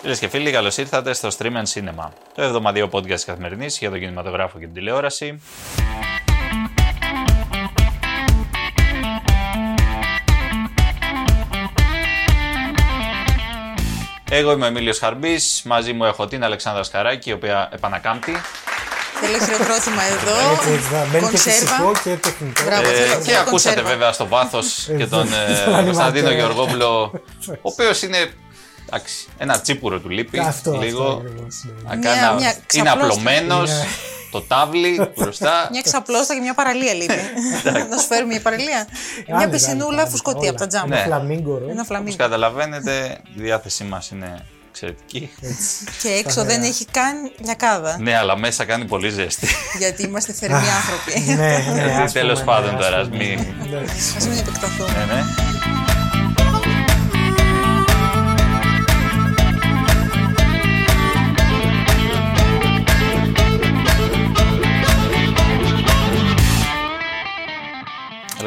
Φίλε και φίλοι, καλώς ήρθατε στο Stream and Cinema, το εβδομαδιαίο podcast καθημερινής για τον κινηματογράφο και την τηλεόραση. Εγώ είμαι ο Εμίλιος Χαρμπής. Μαζί μου έχω την Αλεξάνδρα Σκαράκη, η οποία επανακάμπτει. Θέλω χειροκρότημα εδώ. Έτσι, έτσι, να μπαίνει και Κονσέρβα. φυσικό και τεχνικό. Μπράβο, Ε, θέλω- και θέλω ακούσατε κονσέρβα. βέβαια στο βάθος και τον ε, τον Κωνσταντίνο animateur. Γεωργόπουλο, ο οποίος είναι εντάξει, ένα τσίπουρο του λείπει. Αυτό, λίγο. αυτό ακριβώς, ναι. Να Μια- κάνα- μια είναι ξαπλώστα. απλωμένος, Είναι- το τάβλι μπροστά. Μια ξαπλώστα και μια παραλία λείπει. Να σου φέρουμε μια παραλία. Μια Άντε, πισινούλα άντε, άντε, φουσκωτή όλα. από τα τζάμπα. Ναι. Ένα φλαμίγκο, ρε. Ένα Όπως φλαμίγκο. καταλαβαίνετε, η διάθεσή μας είναι εξαιρετική. Και έξω δεν έχει καν λιακάδα. Ναι, αλλά μέσα κάνει πολύ ζέστη. Γιατί είμαστε θερμοί άνθρωποι. Ναι, ναι, ας Τέλος πούμε, πάντων ναι, τώρα, ας ας πούμε, μην- ναι. Α μην επεκταθούμε.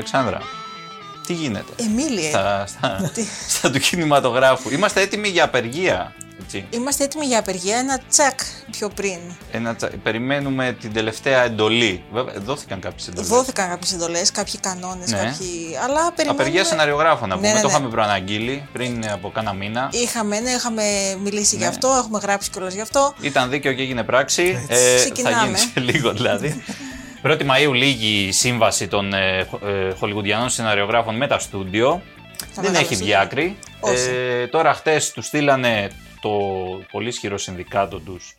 Αλεξάνδρα, τι γίνεται; Εμίλιε, στα, στα, στα του κινηματογράφου. Είμαστε έτοιμοι για απεργία. Έτσι. είμαστε έτοιμοι για απεργία. Ένα τσακ πιο πριν. Ένα, τσα- περιμένουμε την τελευταία εντολή. Βέβαια, δόθηκαν κάποιες εντολές. Δόθηκαν κάποιες εντολές, κάποιοι κανόνες, Ναι. κάποιοι. Αλλά περιμένουμε. Απεργία σεναριογράφων να Ναι, πούμε. ναι, Το ναι. είχαμε προαναγγείλει πριν από κάνα μήνα. Είχαμε, ναι, είχαμε μιλήσει Ναι. γι' αυτό, έχουμε γράψει κιόλας γι' αυτό. Ήταν δίκαιο και έγινε πράξη. Ε, θα Ξεκινάμε. γίνει σε λίγο δηλαδή. 1η Μαΐου λήγει η σύμβαση των ε, χο- ε, χολιγουντιανών σεναριογράφων με τα στούντιο. Τα Δεν μεγάλα έχει στούντιο. διάκρι. Όχι. Ε, τώρα χτες τους στείλανε το πολύ ισχυρό συνδικάτο τους.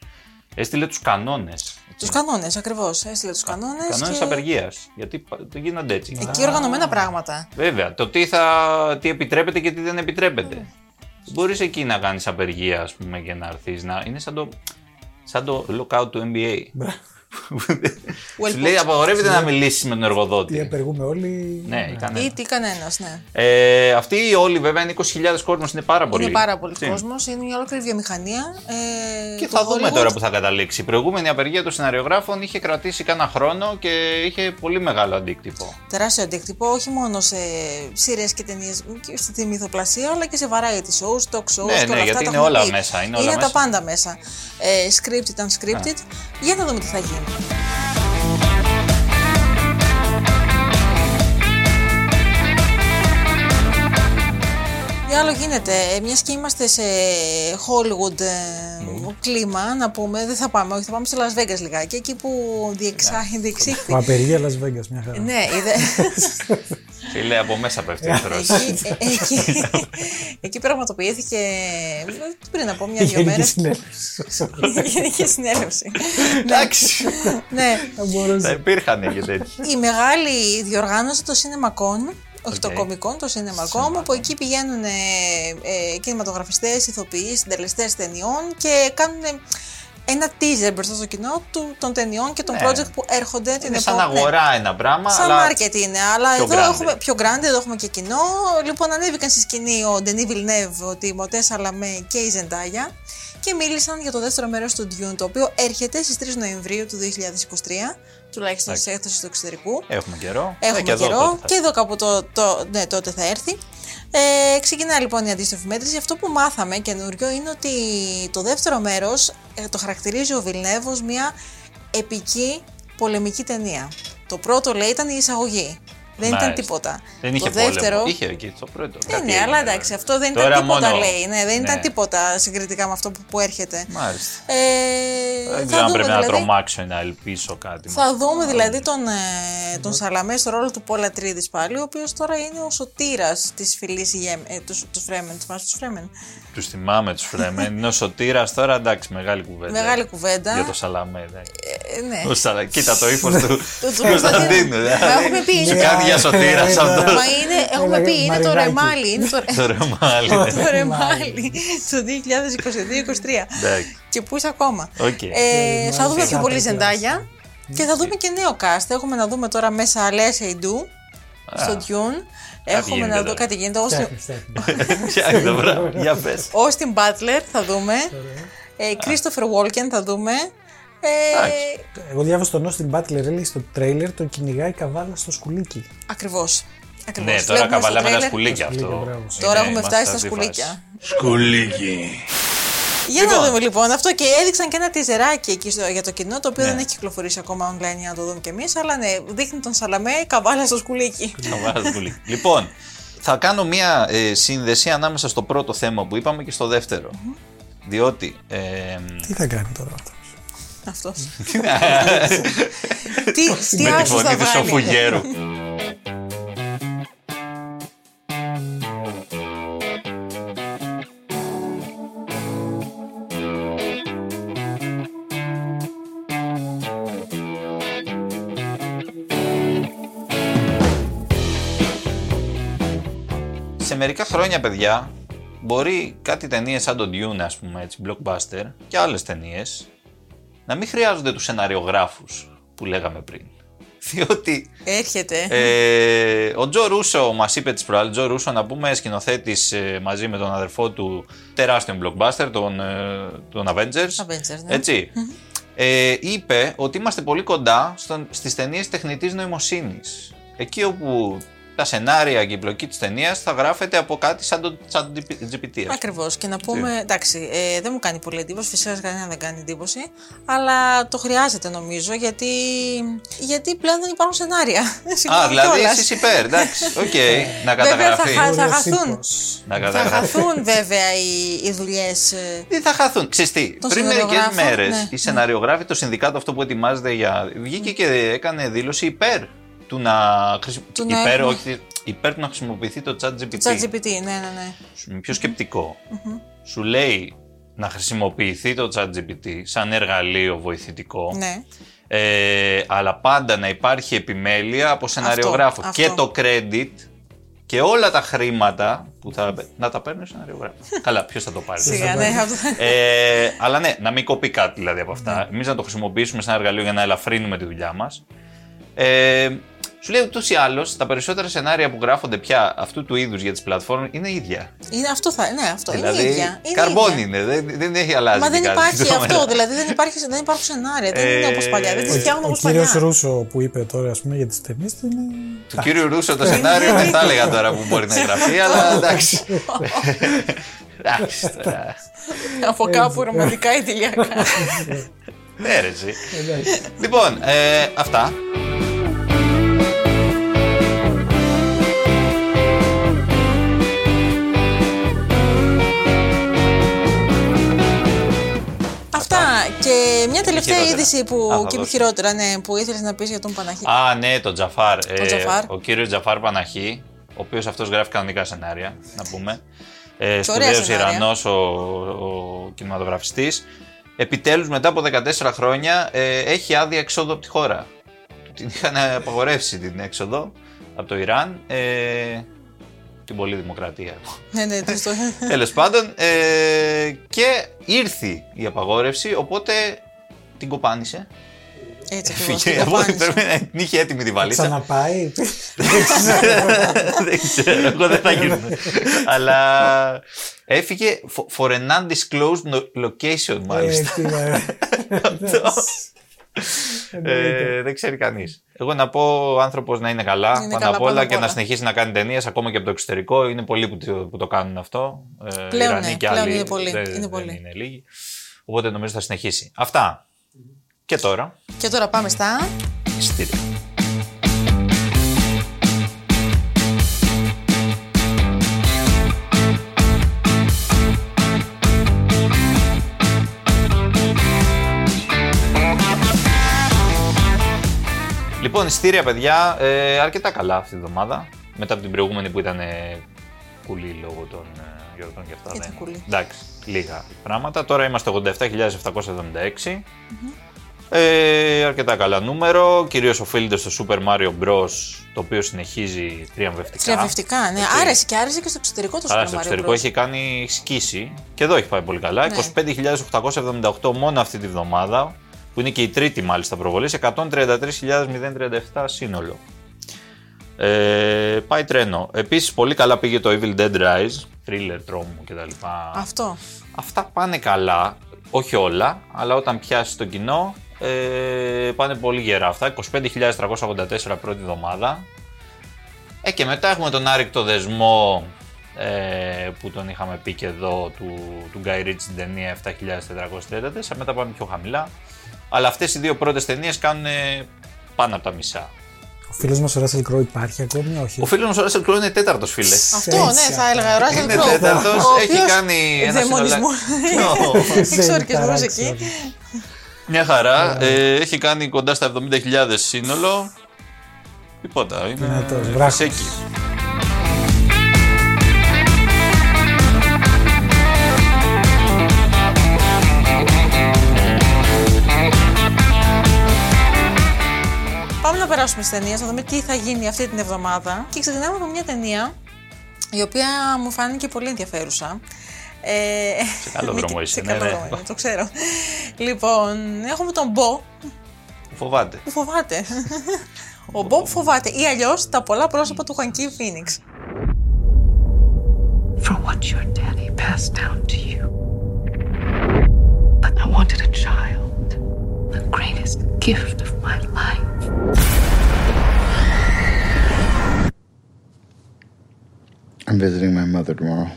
Έστειλε τους κανόνες. Τους κανόνες, ακριβώς. Έστειλε τους κανόνες. Κανόνες και... απεργίας. Γιατί πα- το γίνονται έτσι. Εκεί οργανωμένα πράγματα. Βέβαια, το τι, θα, τι επιτρέπεται και τι δεν επιτρέπεται. Δεν μπορείς εκεί να κάνεις απεργία, ας πούμε, και να έρθεις να... Είναι σαν το, σαν το lockout του NBA. Well Σου λέει put. απαγορεύεται να μιλήσεις με τον Τι εργοδότη. απεργούμε όλοι. Ναι, ήταν Ή τι κανένας, ναι. ε, Αυτοί όλοι βέβαια είναι 20.000 κόσμος, είναι πάρα πολύ. Είναι πάρα πολύ Έτσι. κόσμος, είναι μια ολόκληρη βιομηχανία. Ε, Και το θα δούμε Hollywood- τώρα που θα καταλήξει. Η προηγούμενη απεργία των σεναριογράφων είχε κρατήσει κάνα χρόνο και είχε πολύ μεγάλο αντίκτυπο. Τεράστιο αντίκτυπο, όχι μόνο σε σειρές και ταινίες και στη μυθοπλασία, αλλά και σε variety shows, talk shows. Ναι, και ναι, όλα γιατί αυτά τα είναι έχουμε όλα πει. μέσα, είναι όλα τα μέσα. πάντα μέσα. Ε, scripted, unscripted. Για να δούμε τι θα γίνει. Τι άλλο γίνεται, μιας και είμαστε σε Hollywood ε, κλίμα, να πούμε, δεν θα πάμε, όχι, θα πάμε στο Las Vegas λιγάκι, εκεί που διεξά, διεξήχθη. Ο απεργία Las Vegas, μια χαρά. ναι, είδε, Φίλε, από μέσα πέφτει ο εχθρός. εκεί, ε, εκεί, εκεί πραγματοποιήθηκε πριν από μια-δυο Γενική μέρες. συνέλευση. Γενική συνέλευση. Εντάξει. ναι, Θα μπορούσε. Θα υπήρχαν και τέτοιοι. η μεγάλη διοργάνωση το CinemaCon, όχι το Οκ. Comic Con, το CinemaCon, όπου εκεί πηγαίνουν ε, ε, κινηματογραφιστές, ηθοποιοί, συντελεστές ταινιών και κάνουν ένα teaser μπροστά στο κοινό του, των ταινιών και των Ναι. project που έρχονται την Είναι σαν επόμενη. αγορά ένα πράγμα. Σαν αλλά market είναι, αλλά πιο εδώ grande. έχουμε πιο grande, εδώ έχουμε και κοινό. Λοιπόν, ανέβηκαν στη σκηνή ο Ντενί Βιλνεύ, ο Τιμωτέ Σαλαμέ και η Ζεντάγια και μίλησαν για το δεύτερο μέρος του Dune, το οποίο έρχεται στις 3 Νοεμβρίου του 2023, τουλάχιστον στι έκδοση του εξωτερικού. Έχουμε καιρό. Ε, Έχουμε και εδώ καιρό τότε θα- και εδώ κάπου το, το, ναι, τότε θα έρθει. Ε, ξεκινάει λοιπόν η αντίστροφη μέτρηση. Αυτό που μάθαμε καινούριο είναι ότι το δεύτερο μέρος ε, το χαρακτηρίζει ο Βιλνεύ ως μια επική πολεμική ταινία. Το πρώτο λέει ήταν η εισαγωγή. Δεν ήταν Μάλιστα. τίποτα. Δεν είχε το δεύτερο. πόλεμο. Είχε εκεί το πρώτο. Ε, Κάτι ναι, έγινε, αλλά βέβαια. εντάξει, αυτό δεν Τώρα ήταν τίποτα, μόνο- λέει. Ναι, δεν ήταν Ναι. τίποτα συγκριτικά με αυτό που, που έρχεται. Μάλιστα. Ε, Δεν θα ξέρω αν δούμε πρέπει να δηλαδή. τρομάξω ή να ελπίσω κάτι. Θα δούμε δηλαδή τον, ε, τον Σαλαμέ στο ρόλο του Πόλα Τρίδης πάλι, ο οποίος τώρα είναι ο σωτήρας της φυλής Γέμ, ε, τους, τους Φρέμεν, θυμάσαι τους Φρέμεν; Τους θυμάμαι τους Φρέμεν. Είναι ο Σωτήρας τώρα, εντάξει, μεγάλη κουβέντα. Μεγάλη κουβέντα. Για το Σαλαμέ. εντάξει. Ε, ναι. Ο Σαλα- Κοίτα το ύφος του του Κωνσταντίνου. Κωνσταντίνου. δηλαδή. Μα έχουμε πει, Σου είναι- κάνει για Σωτήρα Ε, αυτό. Μα είναι, έχουμε Έλεγε πει, είναι το Μαρινάκη. ρεμάλι, είναι το, Το ρεμάλι. το ρεμάλι του 2022-2023. Εντάξει. Και πού είσαι ακόμα. Οκ. Ε, θα δούμε πιο πολύ Κάτω Ζεντάγια και θα δούμε και νέο cast. Έχουμε να δούμε τώρα μέσα Λέα Σεϊντού στο Dune. Έχουμε γίνεται να δούμε τώρα. κάτι γίνεται. Austin- Φτιάχνει, φτιάχνει. Ποια είναι το πράγμα. Για πες. Austin Butler θα δούμε. Ε, Christopher Walken θα δούμε. Ε, Εντάξει. Εγώ διάβασα τον Austin Butler, έλεγε στο τρέιλερ τον κυνηγάει καβάλα στο σκουλήκι. ακριβώς. Ακριβώς. Ναι, τώρα Βλέπουμε στο καβαλάμε τα τρέιλερ. σκουλίκια Σκουλίκια, αυτό. μπράβο. Τώρα Είναι, έχουμε είμαστε φτάσει στα σε αυτή τη σκουλίκια. φάση. Σκουλίκι. Για να δούμε λοιπόν αυτό και έδειξαν και ένα τιζεράκι εκεί στο, για το κοινό το οποίο Ναι. δεν έχει κυκλοφορήσει ακόμα online για να το δούμε κι εμείς. Αλλά ναι, δείχνει τον Σαλαμέ καβάλα στο σκουλίκι. Καβάλα στο πουλί. λοιπόν, θα κάνω μία ε, σύνδεση ανάμεσα στο πρώτο θέμα που είπαμε και στο δεύτερο. Διότι. Ε, Τι θα κάνει τώρα αυτό; Αυτός. τι τι με τη άσου φωνή θα του σοφού βάλει; γέρου. Σε μερικά χρόνια, παιδιά, μπορεί κάτι ταινίες σαν τον Dune, ας πούμε, έτσι, blockbuster και άλλες ταινίες να μην χρειάζονται τους σεναριογράφους που λέγαμε πριν. Διότι Έρχεται. ε, ο Τζο Ρούσο μας είπε τις προάλλες. Τζο Ρούσο, να πούμε, σκηνοθέτης μαζί με τον αδερφό του τεράστιον blockbuster, τον, ε, τον Avengers. Avengers, ναι. Έτσι. Ε, είπε ότι είμαστε πολύ κοντά στον, στις ταινίες τεχνητής νοημοσύνης. Εκεί όπου τα σενάρια και η πλοκή της ταινίας θα γράφεται από κάτι σαν το chat GPT. ας πούμε. Ακριβώς. Και να πούμε, εντάξει, ε, δεν μου κάνει πολύ εντύπωση, φυσικά κανένα δεν κάνει εντύπωση, αλλά το χρειάζεται νομίζω γιατί, γιατί πλέον δεν υπάρχουν σενάρια. Α, Συγγνώμη δηλαδή κιόλας. εσείς υπέρ, εντάξει, οκ, να Βέβαια θα, καταγραφεί. χα- θα Ωραίος χαθούν. τύπος. Να Θα καταγραφεί. χαθούν βέβαια οι, οι δουλειές. Τι θα χαθούν. Ξέρεις τι, Των πριν μερικές σεναριογράφων, μέρες ναι, οι σεναριογράφοι, το συνδικάτο αυτό που ετοιμάζεται για. βγήκε και έκανε δήλωση υπέρ του να, χρησι- Του να υπέρ, έχουμε- όχι, υπέρ του να χρησιμοποιηθεί το ChatGPT. ChatGPT, ναι, ναι, ναι. Σου είναι πιο σκεπτικο Σου λέει να χρησιμοποιηθεί το chat GPT σαν εργαλείο βοηθητικό. ναι. Ε, αλλά πάντα να υπάρχει επιμέλεια από σεναριογράφο. αυτό. Και το credit και όλα τα χρήματα που θα. να τα παίρνει ο σεναριογράφος. Καλά, ποιος θα το πάρει; Σιγά, ναι. αυτό. Ε, αλλά ναι, να μην κοπεί κάτι δηλαδή από αυτά. Εμείς να το χρησιμοποιήσουμε σαν εργαλείο για να ελαφρύνουμε τη δουλειά μας. Ε, σου λέει ούτως ή άλλως τα περισσότερα σενάρια που γράφονται πια αυτού του είδους για τις πλατφόρμες είναι ίδια. Είναι, αυτό θα, ναι, αυτό δηλαδή, είναι ίδια. Είναι καρμπόνι ίδια. είναι, δεν, δεν έχει αλλάξει. Μα δεν κάτι υπάρχει στο αυτό, μέλλον. δηλαδή δεν, υπάρχει, δεν υπάρχουν σενάρια, δεν είναι Ε, όπως παλιά, δεν ο- τις φτιάχνουν Ο όπω κύριος παλιά. Ρούσο που είπε τώρα ας πούμε, για τις ταινίες του είναι. Του κύριου Ρούσο το σενάριο δεν θα έλεγα τώρα που μπορεί να γραφεί, αλλά εντάξει. εντάξει τώρα. Από κάπου ρομαντικά ιδηλιακά. Ναι, ρε, εσύ. Λοιπόν, ε, αυτά. Αυτά. Τελευταία Χειρότερα. είδηση που. Α, θα και δώσω. χειρότερα, ναι, που ήθελες να πεις για τον Παναχή. Α, ναι, τον Τζαφάρ. Ε, Τζαφάρ. Ο κύριος Τζαφάρ Παναχή, ο οποίος αυτός γράφει κανονικά σενάρια, να πούμε. Ε, ωραία σπουδαίος σενάρια. Ιρανός ο, ο κινηματογραφιστής. Επιτέλους, μετά από 14 χρόνια, ε, έχει άδεια εξόδου από τη χώρα. Του Την είχαν απαγορεύσει την έξοδο από το Ιράν. Ε, την πολύ δημοκρατία. Ναι, ναι, το- το- Τέλος πάντων, ε, και ήρθε η απαγόρευση, οπότε την κοπάνισε. Έτσι ακριβώς. Φύγε, από ό,τι πρέπει να την είχε έτοιμη τη βαλίτσα. Ξαναπάει. δεν ξέρω, εγώ δεν θα γίνω. Αλλά έφυγε for- for an undisclosed no- location, Ε, μάλιστα. τι ωραία. Ε, δεν ξέρει κανείς. Εγώ να πω ο άνθρωπος να είναι καλά Είναι πάνω καλά απ' όλα πάνω απ' και να όλα. συνεχίσει να κάνει ταινίες ακόμα και από το εξωτερικό. Είναι πολλοί που, το- που το κάνουν αυτό. Ε, Πλέον, Ιρανοί ναι, και πλέον άλλοι. είναι πολλοί, Δεν, είναι δεν πολλοί. είναι λίγοι. Οπότε νομίζω θα συνεχίσει. Αυτά. Και τώρα. Και τώρα πάμε στα. Εισιτήρια. Λοιπόν, εισιτήρια, παιδιά, ε, αρκετά καλά αυτή τη βδομάδα. Μετά από την προηγούμενη που ήταν ε, κουλή λόγω των ε, γιορτών και αυτά. Ήταν δεν- κουλή. Εντάξει, λίγα πράγματα. Τώρα είμαστε 87.776. Ε, αρκετά καλά νούμερο. Κυρίως οφείλεται στο Super Mario Bros. το οποίο συνεχίζει τριαμβευτικά. Θριαμβευτικά, ναι. Έτσι. Άρεσε και άρεσε και στο εξωτερικό το Άρα Super στο Mario εξωτερικό Bros. έχει κάνει σκίση και εδώ έχει πάει πολύ καλά. Ναι. 25.878 μόνο αυτή τη βδομάδα, που είναι και η τρίτη μάλιστα προβολής, 133.037 σύνολο. Ε, πάει τρένο. Επίσης πολύ καλά πήγε το Evil Dead Rise, thriller, τρόμου κτλ. Αυτό. Αυτά πάνε καλά, όχι όλα, αλλά όταν πιάσει το κοινό ε, πάνε πολύ γερά αυτά. 25.384 πρώτη εβδομάδα. Ε, και μετά έχουμε τον άρρηκτο δεσμό ε, που τον είχαμε πει και εδώ του, του Guy Ritchie στην ταινία 7.434, μετά πάμε πιο χαμηλά. Αλλά αυτές οι δύο πρώτες ταινίες κάνουν ε, πάνω από τα μισά. Ο φίλος μας ο Ράσελ Κρό υπάρχει ακόμη, όχι; Ο φίλος μας ο Russell Crowe είναι τέταρτος φίλε. Αυτό, ναι, θα έλεγα. Ο Ράσελ Είναι Κρόου, τέταρτος, ο έχει οποίος κάνει ένα δαιμονισμό. συνολα- Ω, Εξορκισμούς Ζένει εκεί. Ταράξει, Μια χαρά, ε, έχει κάνει κοντά στα 70.000 σύνολο. Τίποτα, είναι Δυνατός, βράχος. φυσέκι. Πάμε να περάσουμε στις ταινίες, να δούμε τι θα γίνει αυτή την εβδομάδα. Και ξεκινάμε από μια ταινία η οποία μου φάνηκε πολύ ενδιαφέρουσα. Ε, Σε καλό μη- δρόμο είσαι, Σε ναι, καλό ναι. δρόμο είμαι, το ξέρω. Λοιπόν, έχουμε τον Μπο Φοβάται. που φοβάται. Ο Μπο που φοβάται ή αλλιώς τα πολλά πρόσωπα του Χουανκίν Φίνιξ. for what your daddy passed down to you. But I wanted a child, the greatest gift of my life. I'm visiting my mother tomorrow.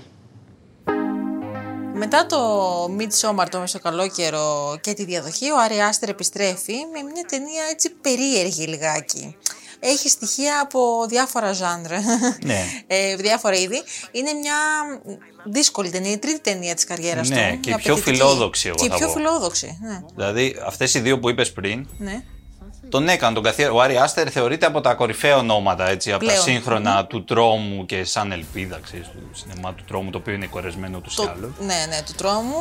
Μετά το Midsommar το μεσοκαλόκαιρο και τη διαδοχή, ο Άρη Άστερ επιστρέφει με μια ταινία έτσι περίεργη λιγάκι. Έχει στοιχεία από διάφορα ζάνρ, Ναι. ε, διάφορα είδη. Είναι μια δύσκολη ταινία, η τρίτη ταινία της καριέρας Ναι, του. και μια πιο απαιτητική. φιλόδοξη, εγώ Και θα πιο πω. φιλόδοξη, ναι. Δηλαδή, αυτές οι δύο που είπες πριν, ναι. Τον έκανε τον καθιέρα. Ο Άρη Άστερ θεωρείται από τα κορυφαία ονόματα έτσι, από Πλέον. τα σύγχρονα του τρόμου και σαν ελπίδα ξέρεις, του σινεμά του τρόμου, το οποίο είναι κορεσμένο ούτως ή Το, άλλως. ναι, ναι, του τρόμου.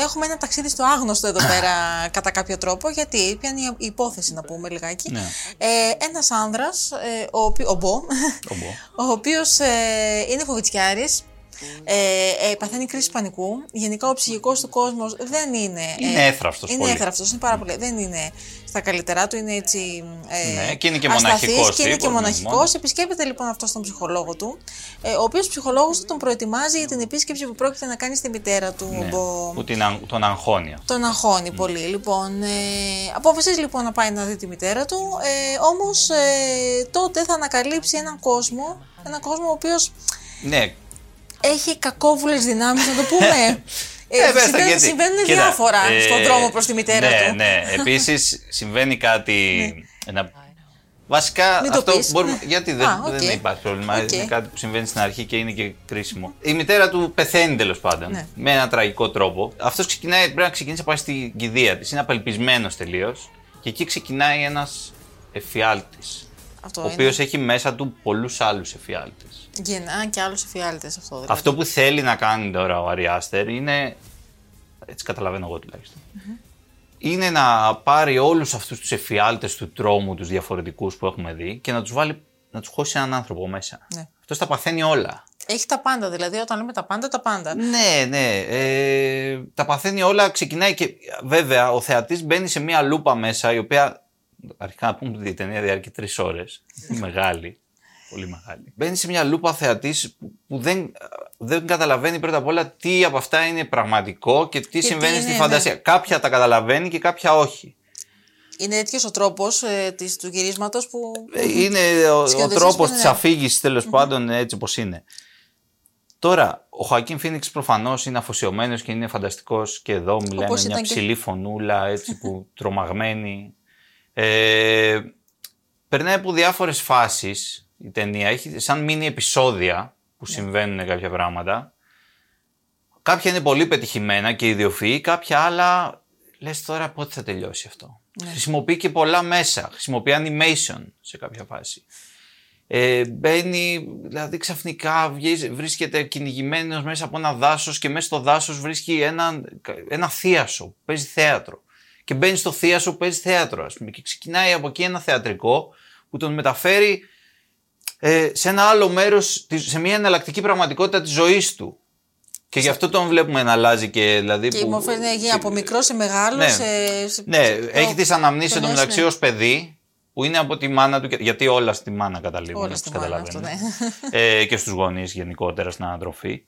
Ε, έχουμε ένα ταξίδι στο άγνωστο εδώ πέρα κατά κάποιο τρόπο. Γιατί, ποια είναι η υπόθεση να πούμε λιγάκι. Ναι. Ε, ένας άνδρας, ε, ο, οποί- ο Μπο, Ο Μπο. ο οποίος ε, είναι φοβητσιάρης, ε, ε, παθαίνει κρίση πανικού. Γενικά ο ψυχικός του κόσμος δεν είναι... Είναι έθραυστος Είναι πολύ. έθραυστος, είναι πάρα πολύ. Δεν είναι στα καλύτερά του, είναι έτσι ε, Ναι, και είναι και ασταθής μοναχικός και είναι τύπος, και ναι, μοναχικός. μόνο. Επισκέπτεται λοιπόν αυτό τον ψυχολόγο του, ε, ο οποίος ψυχολόγος του τον προετοιμάζει για την επίσκεψη που πρόκειται να κάνει στη μητέρα του. Ναι, Μπο- που την, αγ- τον αγχώνει αυτό. τον αγχώνει πολύ. Λοιπόν, ε, αποφασίζει λοιπόν να πάει να δει τη μητέρα του. Ε, Όμως ε, τότε θα ανακαλύψει έναν κόσμο, έναν κόσμο ο οποίος Ναι, έχει κακόβουλες δυνάμεις, να το πούμε. Ε, πες τα συμβαίνουν, γιατί. συμβαίνουν Κοίτα, διάφορα ε, στον δρόμο προς τη μητέρα ναι, του. Ναι, Επίσης συμβαίνει κάτι. ένα... Βασικά Μην το αυτό πεις. μπορούμε. Ναι. Γιατί δεν, Α, οκ. δεν υπάρχει πρόβλημα. Οκ. Είναι κάτι που συμβαίνει στην αρχή και είναι και κρίσιμο. Η μητέρα του πεθαίνει τέλος πάντων. Ναι. Με ένα τραγικό τρόπο. Αυτός ξεκινάει, πρέπει να ξεκινήσει να πάει στην κηδεία της. Είναι απελπισμένος τελείως. Και εκεί ξεκινάει ένας εφιάλτης. Αυτό Ο είναι. οποίο έχει μέσα του πολλούς άλλους εφιάλτες. Γεννά και άλλους εφιάλτες αυτό. Δηλαδή. Αυτό που θέλει να κάνει τώρα ο Αριάστερ είναι. Έτσι καταλαβαίνω εγώ τουλάχιστον. Είναι να πάρει όλους αυτούς τους εφιάλτες του τρόμου, τους διαφορετικούς που έχουμε δει και να τους βάλει. να τους χώσει έναν άνθρωπο μέσα. Ναι. Αυτό τα παθαίνει όλα. Έχει τα πάντα, δηλαδή όταν λέμε τα πάντα, τα πάντα. Ναι, ναι. Ε, τα παθαίνει όλα, ξεκινάει και βέβαια ο θεατής μπαίνει σε μια λούπα μέσα η οποία. Αρχικά να πούμε ότι η ταινία διαρκεί τρεις ώρες. Είναι μεγάλη. Πολύ μεγάλη. Μπαίνει σε μια λούπα θεατής που, που δεν, δεν καταλαβαίνει πρώτα απ' όλα τι από αυτά είναι πραγματικό και τι τι συμβαίνει είναι, στη ναι. φαντασία. Κάποια τα καταλαβαίνει και κάποια όχι. Είναι τέτοιος ο τρόπος ε, της- του γυρίσματος που. Ε, Είναι ο, ο Σχεδόν τρόπος ναι. της αφήγησης τέλος πάντων έτσι όπως είναι. Τώρα, ο Χωακίν Φίνιξ προφανώς είναι αφοσιωμένος και είναι φανταστικός και εδώ μιλάμε Όπως μια ήταν και- ψηλή φωνούλα έτσι που τρομαγμένη. Ε, περνάει από διάφορες φάσεις η ταινία. Έχει σαν μίνι επεισόδια που Ναι. συμβαίνουν κάποια πράγματα. Κάποια είναι πολύ πετυχημένα και ιδιοφυή, κάποια άλλα λες τώρα πότε θα τελειώσει αυτό. Ναι. Χρησιμοποιεί και πολλά μέσα, χρησιμοποιεί animation σε κάποια φάση. Ε, μπαίνει, δηλαδή ξαφνικά βγαίνει- βρίσκεται κυνηγημένος μέσα από ένα δάσος και μέσα στο δάσος βρίσκει ένα, ένα θίασο που παίζει θέατρο. Και μπαίνει στο θίασο που παίζει θέατρο, ας πούμε, και ξεκινάει από εκεί ένα θεατρικό που τον μεταφέρει ε, σε ένα άλλο μέρος, της- σε μια εναλλακτική πραγματικότητα της ζωής του. Και γι' αυτό τον βλέπουμε να αλλάζει και δηλαδή. Και η που- μορφή είναι γίνει από μικρός σε μεγάλος. Ναι. Σε, σε- ναι, σε- έχει τις αναμνήσεις ναι, εντωμεταξύ ναι. ω παιδί, που είναι από τη μάνα του. και- Γιατί όλα στη μάνα καταλήγουν. Όλα όπως στη μάνα, καταλαβαίνετε. αυτό, ε, και στους γονείς γενικότερα στην ανατροφή.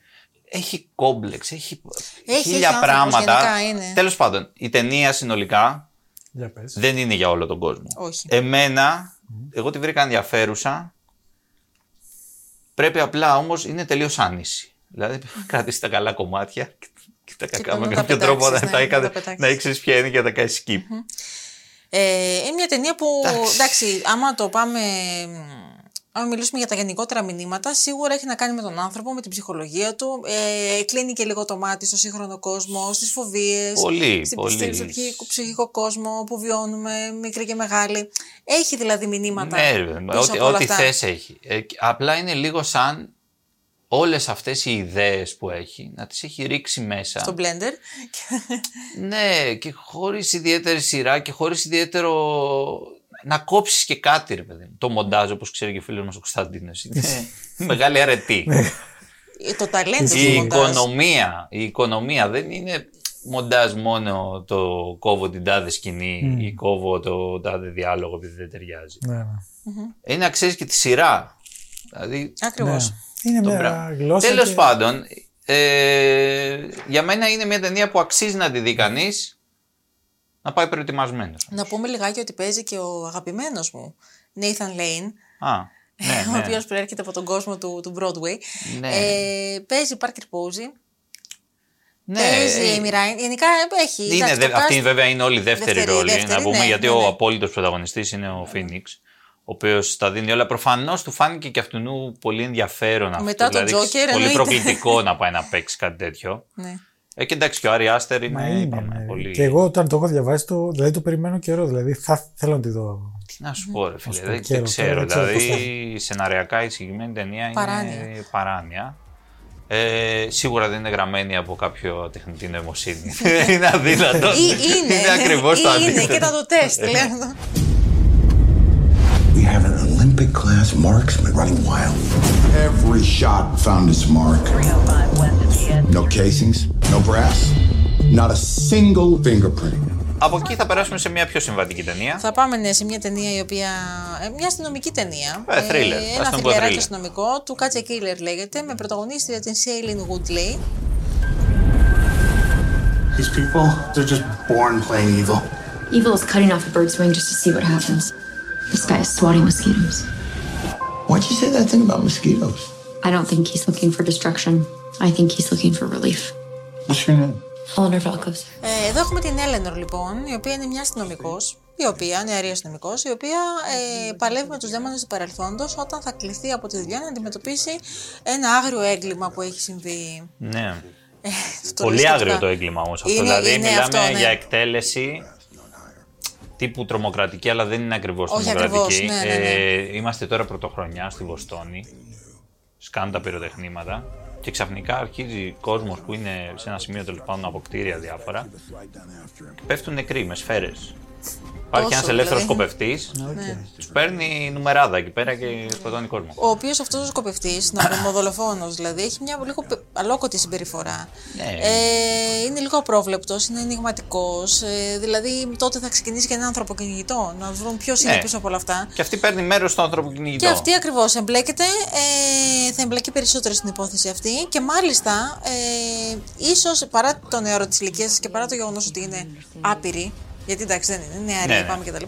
Έχει κόμπλεξ, έχει, Έχει, χίλια έχει άνθρωπος, πράγματα. γενικά είναι. Τέλος πάντων, η ταινία συνολικά Για πες. δεν είναι για όλο τον κόσμο. Όχι. Εμένα, εγώ τη βρήκα ενδιαφέρουσα Πρέπει απλά όμως είναι τελείως άνηση. Δηλαδή, κρατήσει τα καλά κομμάτια και- και τα κακά να με τα κάποιο τρόπο πετάξεις, να ναι, τα να έκανε- τα πετάξεις. να ήξερες ποια είναι και να τα κάνεις skip. Ε, είναι μια ταινία που, Εντάξει. εντάξει, άμα το πάμε. Άμα μιλήσουμε για τα γενικότερα μηνύματα, σίγουρα έχει να κάνει με τον άνθρωπο, με την ψυχολογία του. Ε, κλείνει και λίγο το μάτι στο σύγχρονο κόσμο, στις φοβίες. Πολύ, στην, πολύ. στην- στον ψυχικό, ψυχικό κόσμο που βιώνουμε, μικρή και μεγάλη. Έχει δηλαδή μηνύματα. Ναι, ρε, παιδί μου, πίσω ό,τι, από όλα ό,τι αυτά. θες έχει. Ε, και απλά είναι λίγο σαν όλες αυτές οι ιδέες που έχει να τις έχει ρίξει μέσα. Στο blender. Ναι, και χωρίς ιδιαίτερη σειρά και χωρίς ιδιαίτερο... Να κόψεις και κάτι, ρε παιδί μου. Το μοντάζ, όπως ξέρει και ο φίλος μας ο Κωνσταντίνος. Είναι μεγάλη αρετή. Ε, το ταλέντο η του μοντάζ. οικονομία, η οικονομία δεν είναι μοντάζ μόνο το κόβω την τάδε σκηνή ή κόβω το τάδε διάλογο επειδή δεν ταιριάζει. Ναι, ναι. Είναι να ξέρεις και τη σειρά. Δηλαδή, Ακριβώς. Ναι. Είναι το μια μπράβο. γλώσσα. Τέλος και- πάντων, ε, για μένα είναι μια ταινία που αξίζει να τη δει κανείς να πάει προετοιμασμένος. Να πούμε λιγάκι ότι παίζει και ο αγαπημένος μου, Nathan Lane, Α, ναι, ο ναι. οποίος προέρχεται από τον κόσμο του, του Broadway. Ναι. Ε, παίζει Parker Posey, ναι, παίζει ε, Amy Ryan. Γενικά έχει. είναι, εντάξει, δε, το αυτή cast- βέβαια είναι όλη η δεύτερη, Δεύτερη, ρόλη. δεύτερη, να πούμε ναι, γιατί ναι, ο ναι. απόλυτος πρωταγωνιστής είναι ο Phoenix. Ο οποίος τα δίνει όλα. Προφανώς του φάνηκε και αυτού πολύ ενδιαφέρον αυτό. Μετά τον δηλαδή, Joker, Πολύ εννοείται. προκλητικό να πάει να παίξει κάτι τέτοιο. Ναι. Ε, και εντάξει, και ο Άρη Άστερ είναι, Μα είναι, είπαμε, ναι. πολύ. Και εγώ όταν το έχω διαβάσει, το, δηλαδή το περιμένω καιρό. Δηλαδή θα θέλω να τη δω. Τι να σου πω, ρε φίλε, σου πω, δεν, καιρό, δεν ξέρω. τώρα δεν ξέρω δηλαδή, σεναριακά η συγκεκριμένη ταινία Παράνοια. είναι παράνοια. Ε, σίγουρα δεν είναι γραμμένη από κάποιο τεχνητή νοημοσύνη. είναι αδύνατο. Ή είναι. είναι ακριβώς το ή είναι. αντίθετο. Κοίτα το τεστ. λέω. We have an Olympic class marksman running wild. Every shot found its mark. No casings, no brass, not a single fingerprint. Από εκεί θα περάσουμε σε μια πιο συμβατική ταινία. Θα πάμε ναι, σε μια ταινία η οποία. ε, μια αστυνομική ταινία. Ε, thriller. Ας ένα τον πω θρυλεράκι thriller. αστυνομικό του Κάτσε Killer λέγεται, με πρωταγωνίστρια την Σέιλιν Woodley. These people, they're just born plain evil. Evil is cutting off a bird's wing just to see what happens. This guy is swatting mosquitoes. Why'd you say that thing about mosquitoes? I don't think he's looking for destruction. I think he's looking for relief. What's your name? Eleanor Valkos. Ε, εδώ έχουμε την Έλενορ λοιπόν, η οποία είναι μια αστυνομικός, η οποία, νεαρή αστυνομικός, η οποία ε, παλεύει με τους δαίμονες του παρελθόντος όταν θα κληθεί από τη δουλειά να αντιμετωπίσει ένα άγριο έγκλημα που έχει συμβεί. Ναι. Ε, το Πολύ λέω άγριο σκεφτικά. το έγκλημα όμως αυτό. Είναι- δηλαδή, είναι μιλάμε αυτό, ναι. για εκτέλεση τύπου τρομοκρατική, αλλά δεν είναι ακριβώς Όχι τρομοκρατική. ακριβώς, ναι, ναι, ναι. Ε, είμαστε τώρα πρωτοχρονιά στη Βοστόνη. Σκάνουν τα πυροτεχνήματα. Και ξαφνικά αρχίζει κόσμος που είναι σε ένα σημείο τέλος πάντων από κτίρια διάφορα. Και πέφτουν νεκροί με σφαίρες. Υπάρχει Τόσο, ένα ελεύθερος δηλαδή. σκοπευτή. Τους παίρνει νουμεράδα εκεί πέρα και σκοτώνει κόσμο. Ο οποίος αυτός ο σκοπευτής, νομιμοδολοφόνο δηλαδή, έχει μια λίγο πε- αλόκοτη συμπεριφορά. Ναι. Ε, είναι λίγο απρόβλεπτος, είναι ενηγματικός. Ε, δηλαδή τότε θα ξεκινήσει και ένα ανθρωποκυνηγητό, να βρουν ποιος είναι Ναι. πίσω από όλα αυτά. Και αυτή παίρνει μέρος στο ανθρωποκυνηγητό. Και αυτή ακριβώς εμπλέκεται, ε, θα εμπλακεί περισσότερο στην υπόθεση αυτή και μάλιστα ε, ίσως παρά το νεαρό της ηλικίας και παρά το γεγονός ότι είναι άπειρη, γιατί εντάξει δεν είναι νεαρή, Ναι, ναι. πάμε κτλ.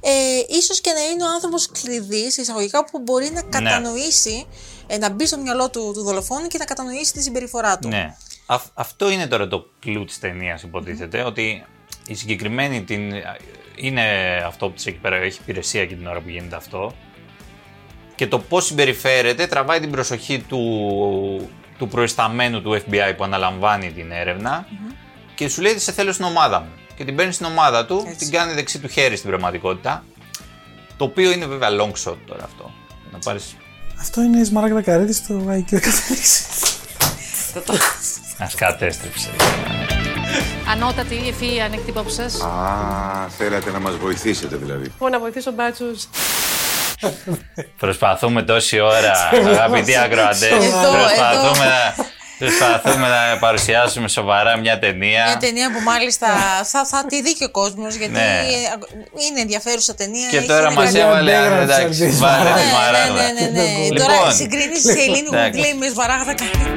Ε, ίσως και να είναι ο άνθρωπος κλειδί, σε εισαγωγικά, που μπορεί να κατανοήσει, ε, να μπει στο μυαλό του, του δολοφόνου και να κατανοήσει τη συμπεριφορά του. Ναι. Αυ- αυτό είναι τώρα το κλου της ταινίας, υποτίθεται. Ότι η συγκεκριμένη την, είναι αυτό που της εκεί πέρα έχει υπηρεσία και την ώρα που γίνεται αυτό. Και το πώς συμπεριφέρεται τραβάει την προσοχή του, του προϊσταμένου του FBI που αναλαμβάνει την ερευνα και σου λέει: Σε θέλω στην ομάδα μου. Και την παίρνει στην ομάδα του, Έτσι. την κάνει δεξί του χέρι στην πραγματικότητα. Το οποίο είναι βέβαια long shot τώρα αυτό. Να πάρεις Αυτό είναι η Σμαράγδα Καρίδης στο IQ κατάληξη. να κατέστρεψε. Ανώτατη, ευφύ, ανοιχτή υπόψη σα. Α, θέλατε να μας βοηθήσετε δηλαδή. Πω να βοηθήσω μπάτσους. Προσπαθούμε τόση ώρα, αγαπητοί ακροατές. Εδώ, Προσπαθούμε, να- προσπαθούμε να παρουσιάσουμε σοβαρά μια ταινία. Μια ταινία που μάλιστα θα, θα τη δει και ο κόσμος γιατί Ναι. ε, είναι ενδιαφέρουσα ταινία. Και έχει τώρα ένα μας καλό- έβαλε. αντέγραψε αν Εντάξει, αυτή η βάλε Σμαράγδα. τη Ναι, Σμαράγδα. ναι, ναι, ναι. Λοιπόν, Τώρα συγκρίνεις τη Σελήνη εντάξει. Γουγκλή μες Σμαράγδα Καρίδη.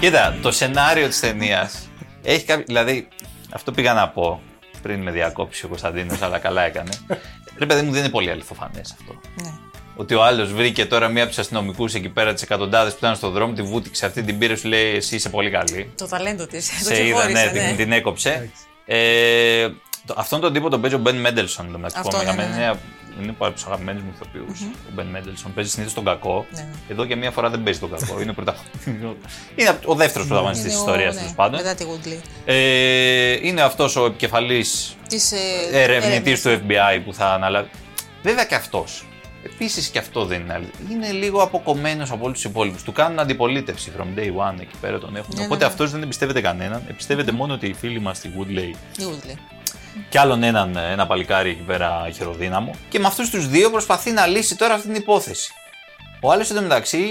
Κοίτα, το σενάριο της ταινίας έχει κάποιο. Δηλαδή, αυτό πήγα να πω πριν με διακόψει ο Κωνσταντίνος, αλλά καλά έκανε. Ρε παιδί μου, δεν είναι πολύ αληθοφανές αυτό. Ναι. Ότι ο άλλος βρήκε τώρα μία από τους αστυνομικούς εκεί πέρα, τις εκατοντάδες που ήταν στον δρόμο, τη βούτυξε αυτή, την πήρε, σου λέει Εσύ είσαι πολύ καλή. Το ταλέντο της. Σε είδα, ναι, την, την έκοψε. Ε, το- αυτόν τον τύπο τον παίζει ο Μπεν Μέντελσον. Το μεταξύ Αυτό, μου. Για ναι, μένα ναι. είναι, είναι από τους αγαπημένους μου ηθοποιούς. Ο Μπεν Μέντελσον παίζει συνήθως τον κακό. Ναι, ναι. Εδώ και μία φορά δεν παίζει τον κακό. είναι πρωταγωνιστής. είναι ο δεύτερος πρωταγωνιστής της Είναι ο- ιστορίας ναι, τέλος πάντων. Μετά τη Woodley. Ε, είναι αυτός ο επικεφαλής Της ε, ερευνητής του FBI που θα αναλάβει. Βέβαια και αυτός. Επίσης και αυτό δεν είναι αλήθεια. Είναι λίγο αποκομμένος από όλους τους υπόλοιπους. Του κάνουν αντιπολίτευση from day one εκεί πέρα τον έχουν. Ναι, Οπότε ναι, αυτός δεν εμπιστεύεται κανέναν. Εμπιστεύεται μόνο ότι οι φίλοι μας στη Woodley Η Woodley. και άλλον έναν ένα παλικάρι εκεί πέρα χειροδύναμο. Και με αυτούς τους δύο προσπαθεί να λύσει τώρα αυτή την υπόθεση. Ο άλλος εντωμεταξύ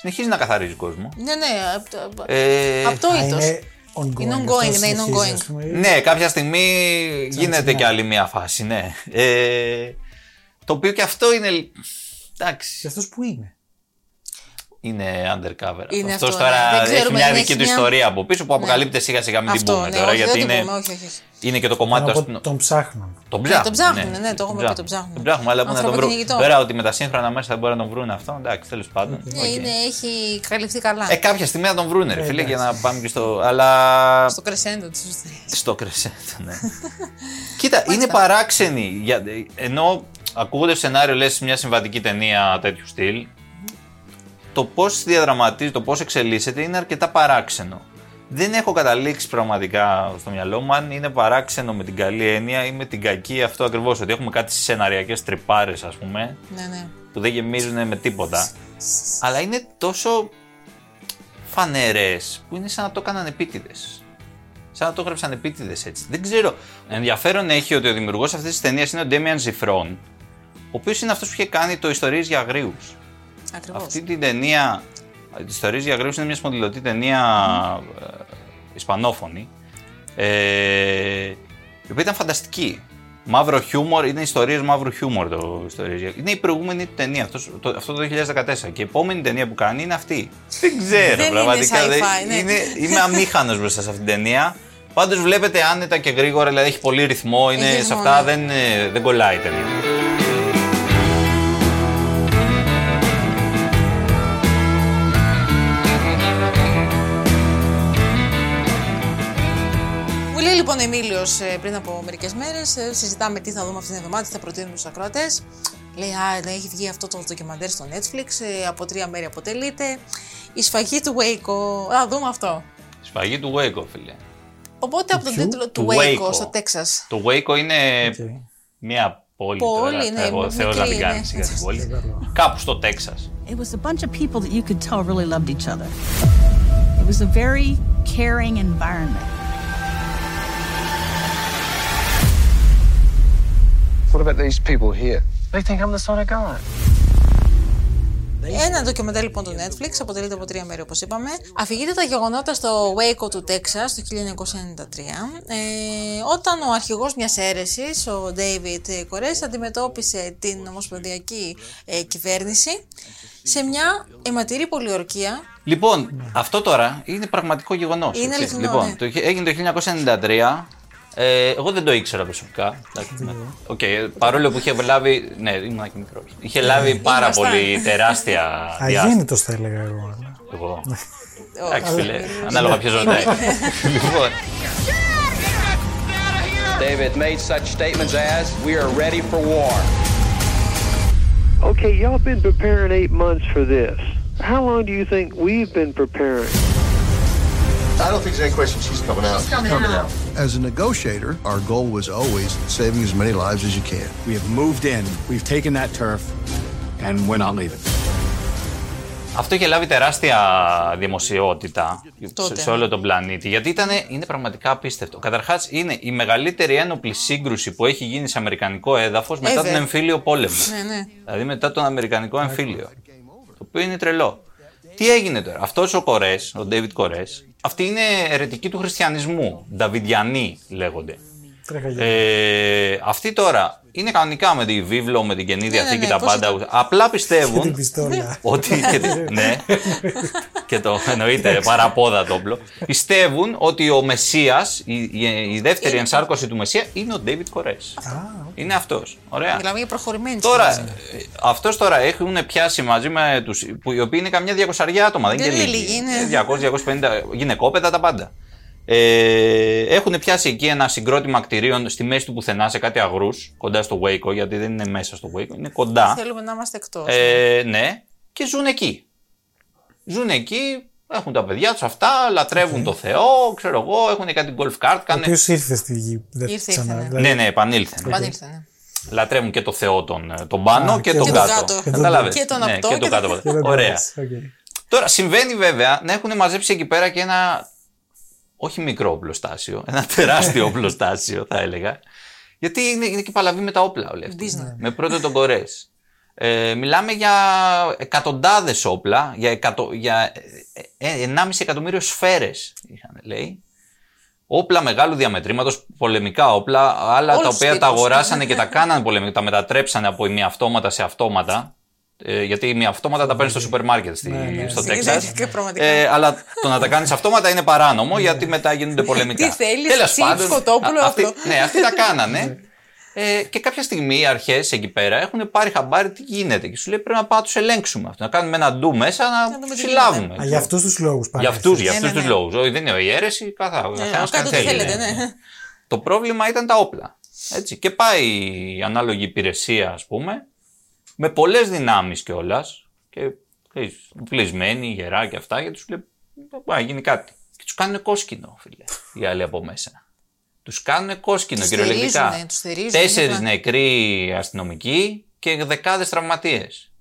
συνεχίζει να καθαρίζει κόσμο. Ναι, ναι. απ' το- Ε, απ' το Α, ήθος. είναι ongoing. Είναι αυτό ongoing, ναι, είναι συνεχίζει, ongoing. ας πούμε. Ναι, κάποια στιγμή γίνεται τσινάκι. και άλλη μια φάση, ναι. Ε, το οποίο και αυτό είναι. Και Εντάξει, αυτός που είναι. είναι undercover. Είναι Αυτός αυτό, τώρα ναι. Δεν έχει ξέρουμε, μια δεν δική έχει του μια- ιστορία από πίσω που Ναι. αποκαλύπτεται σιγά σιγά μην την Αυτό, πούμε ναι, τώρα. όχι, γιατί δεν το είναι, πούμε, όχι, όχι, όχι. είναι και το κομμάτι Πάνω του από αστυνο- τον ψάχνουν. Τον Ναι, ψάχνουν. τον ψάχνουν, ναι, το έχουμε πει, τον ψάχνουν. Τον ψάχνουν, αλλά πού να τον βρουν. Ανθρωποκυνηγητό. Βέβαια ότι με τα σύγχρονα μέσα δεν μπορεί να τον βρουν αυτό. Εντάξει, τέλος πάντων. Ναι, Οκ. είναι, έχει καλυφθεί καλά. Ε, κάποια στιγμή θα τον βρούνε, ρε Ε, φίλε, για να εντάξει. πάμε και στο. Αλλά. Στο κρεσέντο τη ιστορία. Στο κρεσέντο, ναι. Κοίτα, είναι παράξενη. Για, ενώ ακούγοντα σενάριο, λες μια συμβατική ταινία τέτοιου στυλ, το πώς διαδραματίζει, το πώς εξελίσσεται είναι αρκετά παράξενο. Δεν έχω καταλήξει πραγματικά στο μυαλό μου αν είναι παράξενο με την καλή έννοια ή με την κακή αυτό ακριβώς. Ότι έχουμε κάτι σεναριακές τρυπάρες, ας πούμε, Ναι, ναι. που δεν γεμίζουν με τίποτα. Αλλά είναι τόσο φανερές που είναι σαν να το έκαναν επίτηδες. Σαν να το έγραψαν επίτηδες έτσι. Δεν ξέρω. Ενδιαφέρον έχει ότι ο δημιουργός αυτής της ταινίας είναι ο Ντέμιαν Ζιφρόν, ο οποίος είναι αυτός που είχε κάνει το Ιστορίες για Αγρίους. Ακριβώς. Αυτή την ταινία, τη Ιστορίες για Αγρίους είναι μια σπονδυλωτή ταινία ε, ισπανόφωνη, ε, η οποία ήταν φανταστική. Μαύρο χιούμορ, είναι ιστορίες μαύρου χιούμορ το Ιστορίες για- Είναι η προηγούμενη του ταινία, αυτός, το, αυτό το 2014. Και η επόμενη ταινία που κάνει είναι αυτή. Δεν ξέρω, Δεν είναι πραγματικά. δεν- sci-fi, ναι. είναι, είμαι αμήχανος μπροστά σε αυτήν την ταινία. Πάντως βλέπετε άνετα και γρήγορα, δηλαδή έχει πολύ ρυθμό. Είναι, Έχει σε ρυθμό, αυτά ναι. δεν, ε, δεν κολλάει η ταινία. Λοιπόν ο Εμίλιος πριν από μερικές μέρες, συζητάμε τι θα δούμε αυτήν την εβδομάδα, τι θα προτείνουμε στους ακροατές. Λέει, Α, να έχει βγει αυτό το ντοκιμαντέρ στο Netflix, ε, από τρία μέρη αποτελείται. Η σφαγή του Waco. Α, δούμε αυτό. Σφαγή του Waco, φίλε. Οπότε από τον ποιου; τίτλο του Του Waco, Waco. στο Τέξας. Το Waco είναι Οκ. μια πόλη, Πόλη, τώρα. ναι, Εγώ μικρή, Θεός να την ναι. κάνει σιγά την πόλη. Κάπου στο Τέξας. It was a bunch of people that you could tell really loved each other. It was a very caring environment. What about these people here? They think I'm the son of God. Ένα ντοκιμαντέρ λοιπόν του Netflix, αποτελείται από τρία μέρη όπως είπαμε. Αφηγείται τα γεγονότα στο Waco του Τέξας το 1993, ε, όταν ο αρχηγός μιας αίρεσης, ο David Κορές, αντιμετώπισε την ομοσπονδιακή ε, κυβέρνηση σε μια αιματηρή πολιορκία. Λοιπόν, αυτό τώρα είναι πραγματικό γεγονός. Είναι αληθινό, Λοιπόν, ναι. το, έγινε το 1993. Ε, εγώ δεν το ήξερα προσωπικά. Εντάξει, ναι. Οκ, παρόλο που είχε λάβει. Ναι, ήμουν και μικρός. Είχε λάβει πάρα Ήμασταν. πολύ τεράστια διάσταση. Αγέννητος θα έλεγα εγώ. αλλά. Εγώ. Ο- Εντάξει, φίλε, ανάλογα ποιος ρωτάει. Λοιπόν, David made such statements as, We are ready for war. Okay, y'all been preparing eight months for this. How long do you think we've been preparing? I don't think there's any question she's coming out. coming out. As a negotiator, our goal was always saving as many lives as you can. We have moved in, we've taken that turf, and we're not leaving. αυτό είχε λάβει τεράστια δημοσιότητα Τότε. σε, σε όλο τον πλανήτη. Γιατί ήτανε, είναι πραγματικά απίστευτο. Καταρχάς, είναι η μεγαλύτερη ένοπλη σύγκρουση που έχει γίνει σε αμερικανικό έδαφος μετά Ever. τον εμφύλιο πόλεμο. Ναι, ναι. Δηλαδή μετά τον Αμερικανικό εμφύλιο. Το οποίο είναι τρελό. Τι έγινε τώρα; Αυτός ο Κορές, ο Ντέιβιτ Κορές, αυτοί είναι αιρετικοί του χριστιανισμού. Νταβιδιανοί λέγονται. Ε, αυτοί τώρα είναι κανονικά με τη βίβλο, με την καινή διαθήκη, ναι, τα πώς πάντα. ήταν. Απλά Και πιστεύουν την πιστόλια. ότι. και τη- ναι, και το εννοείται, παραπόδα όπλο. Πιστεύουν ότι ο Μεσία, η, η, η δεύτερη Είναι- ενσάρκωση του Μεσία είναι ο David Κορές. Είναι αυτός. Ωραία. Μιλάμε για προχωρημένη Τώρα, σχέση. αυτός τώρα έχουν πιάσει μαζί με τους. οι οποίοι είναι καμιά διακοσαριά άτομα, δεν είναι Δεν και είναι λίγοι. λίγοι, είναι. 200-250 γυναικόπαιδα τα πάντα. Ε, έχουν πιάσει εκεί ένα συγκρότημα κτηρίων στη μέση του πουθενά σε κάτι αγρούς, κοντά στο Waco, γιατί δεν είναι μέσα στο Waco, είναι κοντά. Θέλουμε να είμαστε εκτός. Ε, ναι, και ζουν εκεί. Ζουν εκεί, έχουν τα παιδιά τους αυτά, λατρεύουν το Θεό, ξέρω εγώ, έχουν κάτι golf cart. Ο Κάνε... οποίο ήρθε στη γη. Δεν Ήρθε, ξανά. ήρθε, ναι. δηλαδή- Ναι, ναι, επανήλθε. Επανήλθε, ναι. Λατρεύουν και το Θεό τον, ε, τον πάνω Α, και, και τον τον κάτω. κάτω. Και τον- Κατάλαβες; και τον ναι, απτό και και τον τον- κάτω. Και δεν Ωραία. μπορείς. Οκ. Τώρα συμβαίνει βέβαια να έχουν μαζέψει εκεί πέρα και ένα. Όχι μικρό οπλοστάσιο, ένα τεράστιο οπλοστάσιο θα έλεγα. Γιατί είναι, είναι και παλαβοί με τα όπλα όλοι αυτοί. Business. Με πρώτο τον Κορές. Ε, μιλάμε για εκατοντάδες όπλα, για, εκατο, για ε, ε, 1,5 εκατομμύριο σφαίρες, είχαν λέει. Όπλα μεγάλου διαμετρήματος, πολεμικά όπλα, άλλα Όλους τα τους οποία τα τύπους. αγοράσανε και τα κάνανε πολεμικά, τα μετατρέψανε από ημιαυτόματα σε αυτόματα. Ε, γιατί οι αυτόματα τα παίρνεις στο σούπερ μάρκετ στη, Ναι, ναι. στο Ναι, Τέξας. ναι, και πραγματικά. Ε, αλλά το να τα κάνεις αυτόματα είναι παράνομο γιατί μετά γίνονται πολεμικά. Τι θέλεις, Τέλος τσίπ, πάντων, σκοτόπουλο, α- αυτοί- αυτό. Ναι, αυτοί τα κάνανε. Ε, και κάποια στιγμή οι αρχές εκεί πέρα έχουν πάρει χαμπάρι τι γίνεται. Και σου λέει πρέπει να πάμε να τους ελέγξουμε αυτό. Να κάνουμε ένα ντου μέσα να δούμε του τι συλλάβουμε. Α, για αυτούς τους λόγους Για αυτούς για Ναι, αυτούς ναι, τους ναι. λόγους. Όχι, δεν είναι η αίρεση, καθά. ο Ναι, καθένας κάντε κάνει ό,τι θέλει, θέλετε, ναι. Το πρόβλημα ήταν τα όπλα. Έτσι. Και πάει η ανάλογη υπηρεσία, ας πούμε, με πολλές δυνάμεις κιόλας. Και ξέρεις, κλεισμένοι, γερά και αυτά, γιατί του λέει: Πάει να γίνει κάτι. Και τους κάνουν κόσκινο, φίλε, οι άλλοι από μέσα. Τους κάνουν κόσκινο, Τους κυριολεκτικά. θερίζουνε, τους θερίζουν, Τέσσερις είναι νεκροί αστυνομικοί και δεκάδες τραυματίες.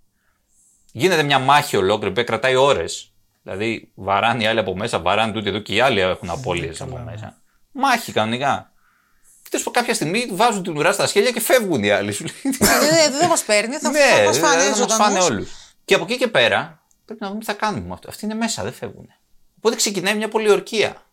Γίνεται μια μάχη ολόκληρη που κρατάει ώρες. Δηλαδή, βαράνε οι άλλοι από μέσα, βαράνε τούτοι εδώ και οι άλλοι έχουν απώλειες από μέσα. Μάχη κανονικά. Και τέλος πάντων, κάποια στιγμή βάζουν την ουρά στα σχέλια και φεύγουν οι άλλοι. Σου λέει, Ε, Δεν δεν μας παίρνει, θα ναι, θα μας δηλαδή, φάνε θα μας φάνε ζωντανούς. όλους. Και από εκεί και πέρα πρέπει να δούμε τι θα κάνουμε με αυτό. Αυτοί είναι μέσα, δεν φεύγουν. Οπότε ξεκινάει μια πολιορκία.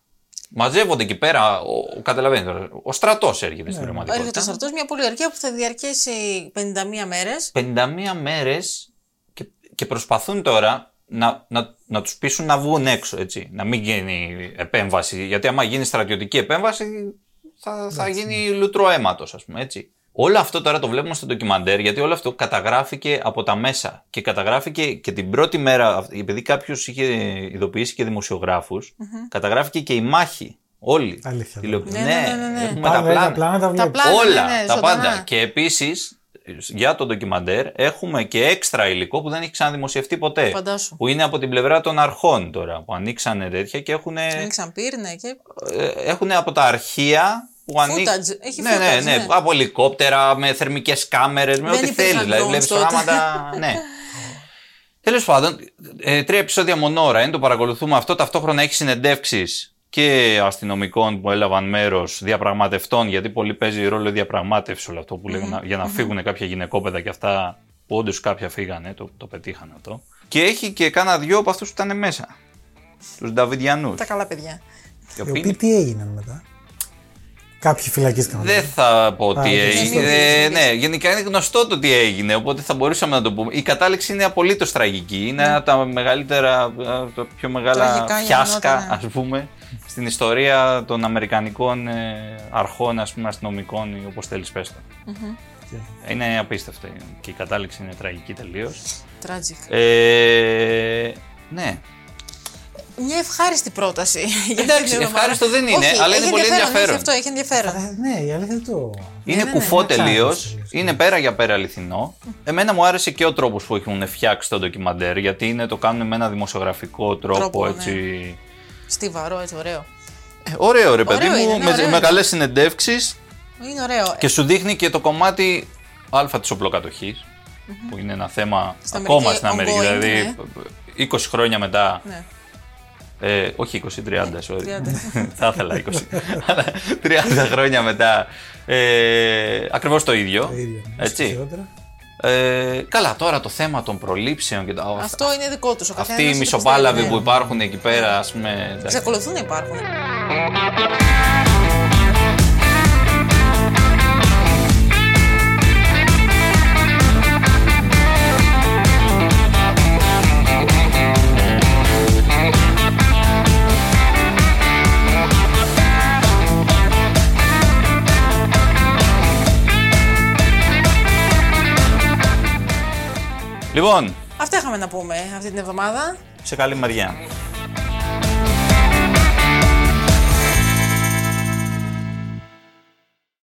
Μαζεύονται εκεί πέρα, ο, ο, καταλαβαίνετε τώρα, ο στρατός έρχεται στην Έρχεται ο πραγματικότητα. στρατός, μια πολυαρκία που θα διαρκέσει 51 μέρες. 51 μέρες και, και προσπαθούν τώρα να, να, να τους πείσουν να βγουν έξω, έτσι. Να μην γίνει επέμβαση. Γιατί άμα γίνει στρατιωτική επέμβαση, θα, θα γίνει λουτρό αίματος, ας πούμε, έτσι. Όλο αυτό τώρα το βλέπουμε στο ντοκιμαντέρ, γιατί όλο αυτό καταγράφηκε από τα μέσα. Και καταγράφηκε και την πρώτη μέρα, επειδή κάποιος είχε ειδοποιήσει και δημοσιογράφους, καταγράφηκε και η μάχη. Όλοι. Αλήθεια. Τηλεο- Ναι, ναι, ναι, ναι, ναι. έχουμε Πάνε τα πλάνα. τα πλάνα τα βλέπεις. πλάνα. Όλα ναι, ναι, τα ζωντανά. πάντα. Και επίσης για το ντοκιμαντέρ έχουμε και έξτρα υλικό που δεν έχει ξαναδημοσιευτεί ποτέ. Φαντάσου. Που είναι από την πλευρά των αρχών τώρα. Που ανοίξανε τέτοια και έχουν, Ανοίξαν πύρνε και. έχουν από τα αρχεία που ανοίξαν. Footage, έχει ναι, ναι, footage, ναι, ναι. Από ελικόπτερα, με θερμικές κάμερες, με Δεν ό,τι υπήρχαν θέλει. Δηλαδή, drones βλέπει τότε. πράγματα. ναι. Τέλος πάντων, ε, τρία επεισόδια μονόρα είναι, το παρακολουθούμε αυτό. Ταυτόχρονα έχει συνεντεύξεις και αστυνομικών που έλαβαν μέρος, διαπραγματευτών, γιατί πολύ παίζει ρόλο η διαπραγμάτευση όλο αυτό που λέγανε, για να φύγουν κάποια γυναικόπαιδα και αυτά που όντως κάποια φύγανε, το, το πετύχαν αυτό. Και έχει και κάνα δυο από αυτούς που ήταν μέσα. Τους Νταβιδιανού. Τα καλά παιδιά. Οι οποίοι τι έγιναν μετά; Κάποιοι φυλακίστηκαν. Δεν θα πω Α, τι δεν έγινε. σωστό. Ε, ναι, γενικά είναι γνωστό το τι έγινε, οπότε θα μπορούσαμε να το πούμε. Η κατάληξη είναι απολύτως τραγική. Είναι ένα από τα μεγαλύτερα, ε, τα πιο μεγάλα Τραγικά φιάσκα, γεγονότα, ας πούμε, στην ιστορία των Αμερικανικών ε, αρχών, ας πούμε, αστυνομικών ή όπως θέλεις πες το. Είναι απίστευτο. Και η κατάληξη είναι τραγική τελείως. Tragic. Ε, ναι. Μια ευχάριστη πρόταση. για Εντάξει, αυτή την εβδομάδα. ευχάριστο δεν είναι, Όχι, αλλά έχει είναι πολύ Έχει ενδιαφέρον. αυτό, έχει ενδιαφέρον. Ναι, η αλήθεια το. Είναι ναι, κουφό ναι. τελείως. Ξάδερφος, Είναι πέρα για πέρα αληθινό. Εμένα μου άρεσε και ο τρόπος που έχουν φτιάξει το ντοκιμαντέρ. Γιατί είναι, το κάνουν με ένα δημοσιογραφικό τρόπο, Τρόπο, ναι. έτσι. Στιβαρό, έτσι, ωραίο. Ε, ωραίο ρε παιδί Ωραίο μου, είναι, με, ωραίο με είναι. καλέ συνεντεύξεις Είναι ωραίο. και σου δείχνει και το κομμάτι Α της οπλοκατοχής. Που είναι ένα θέμα Στην ακόμα Αμερική στην Αμερική. ongoing, δηλαδή 20 χρόνια μετά. Ναι. Ε, όχι 20, 30, sorry. 30. Θα ήθελα 20. Αλλά 30 χρόνια μετά. Ε, Ακριβώς το ίδιο. Το ίδιο. ναι, Έτσι. Χειρότερα. Ε, καλά, τώρα το θέμα των προλήψεων και τα. Αυτό είναι δικό τους. Αυτοί οι μισοπάλαβοι που υπάρχουν εκεί πέρα, ας πούμε. εντάξει. Εξακολουθούν να υπάρχουν. Λοιπόν, Αυτά είχαμε να πούμε αυτή την εβδομάδα. σε καλή μεριά.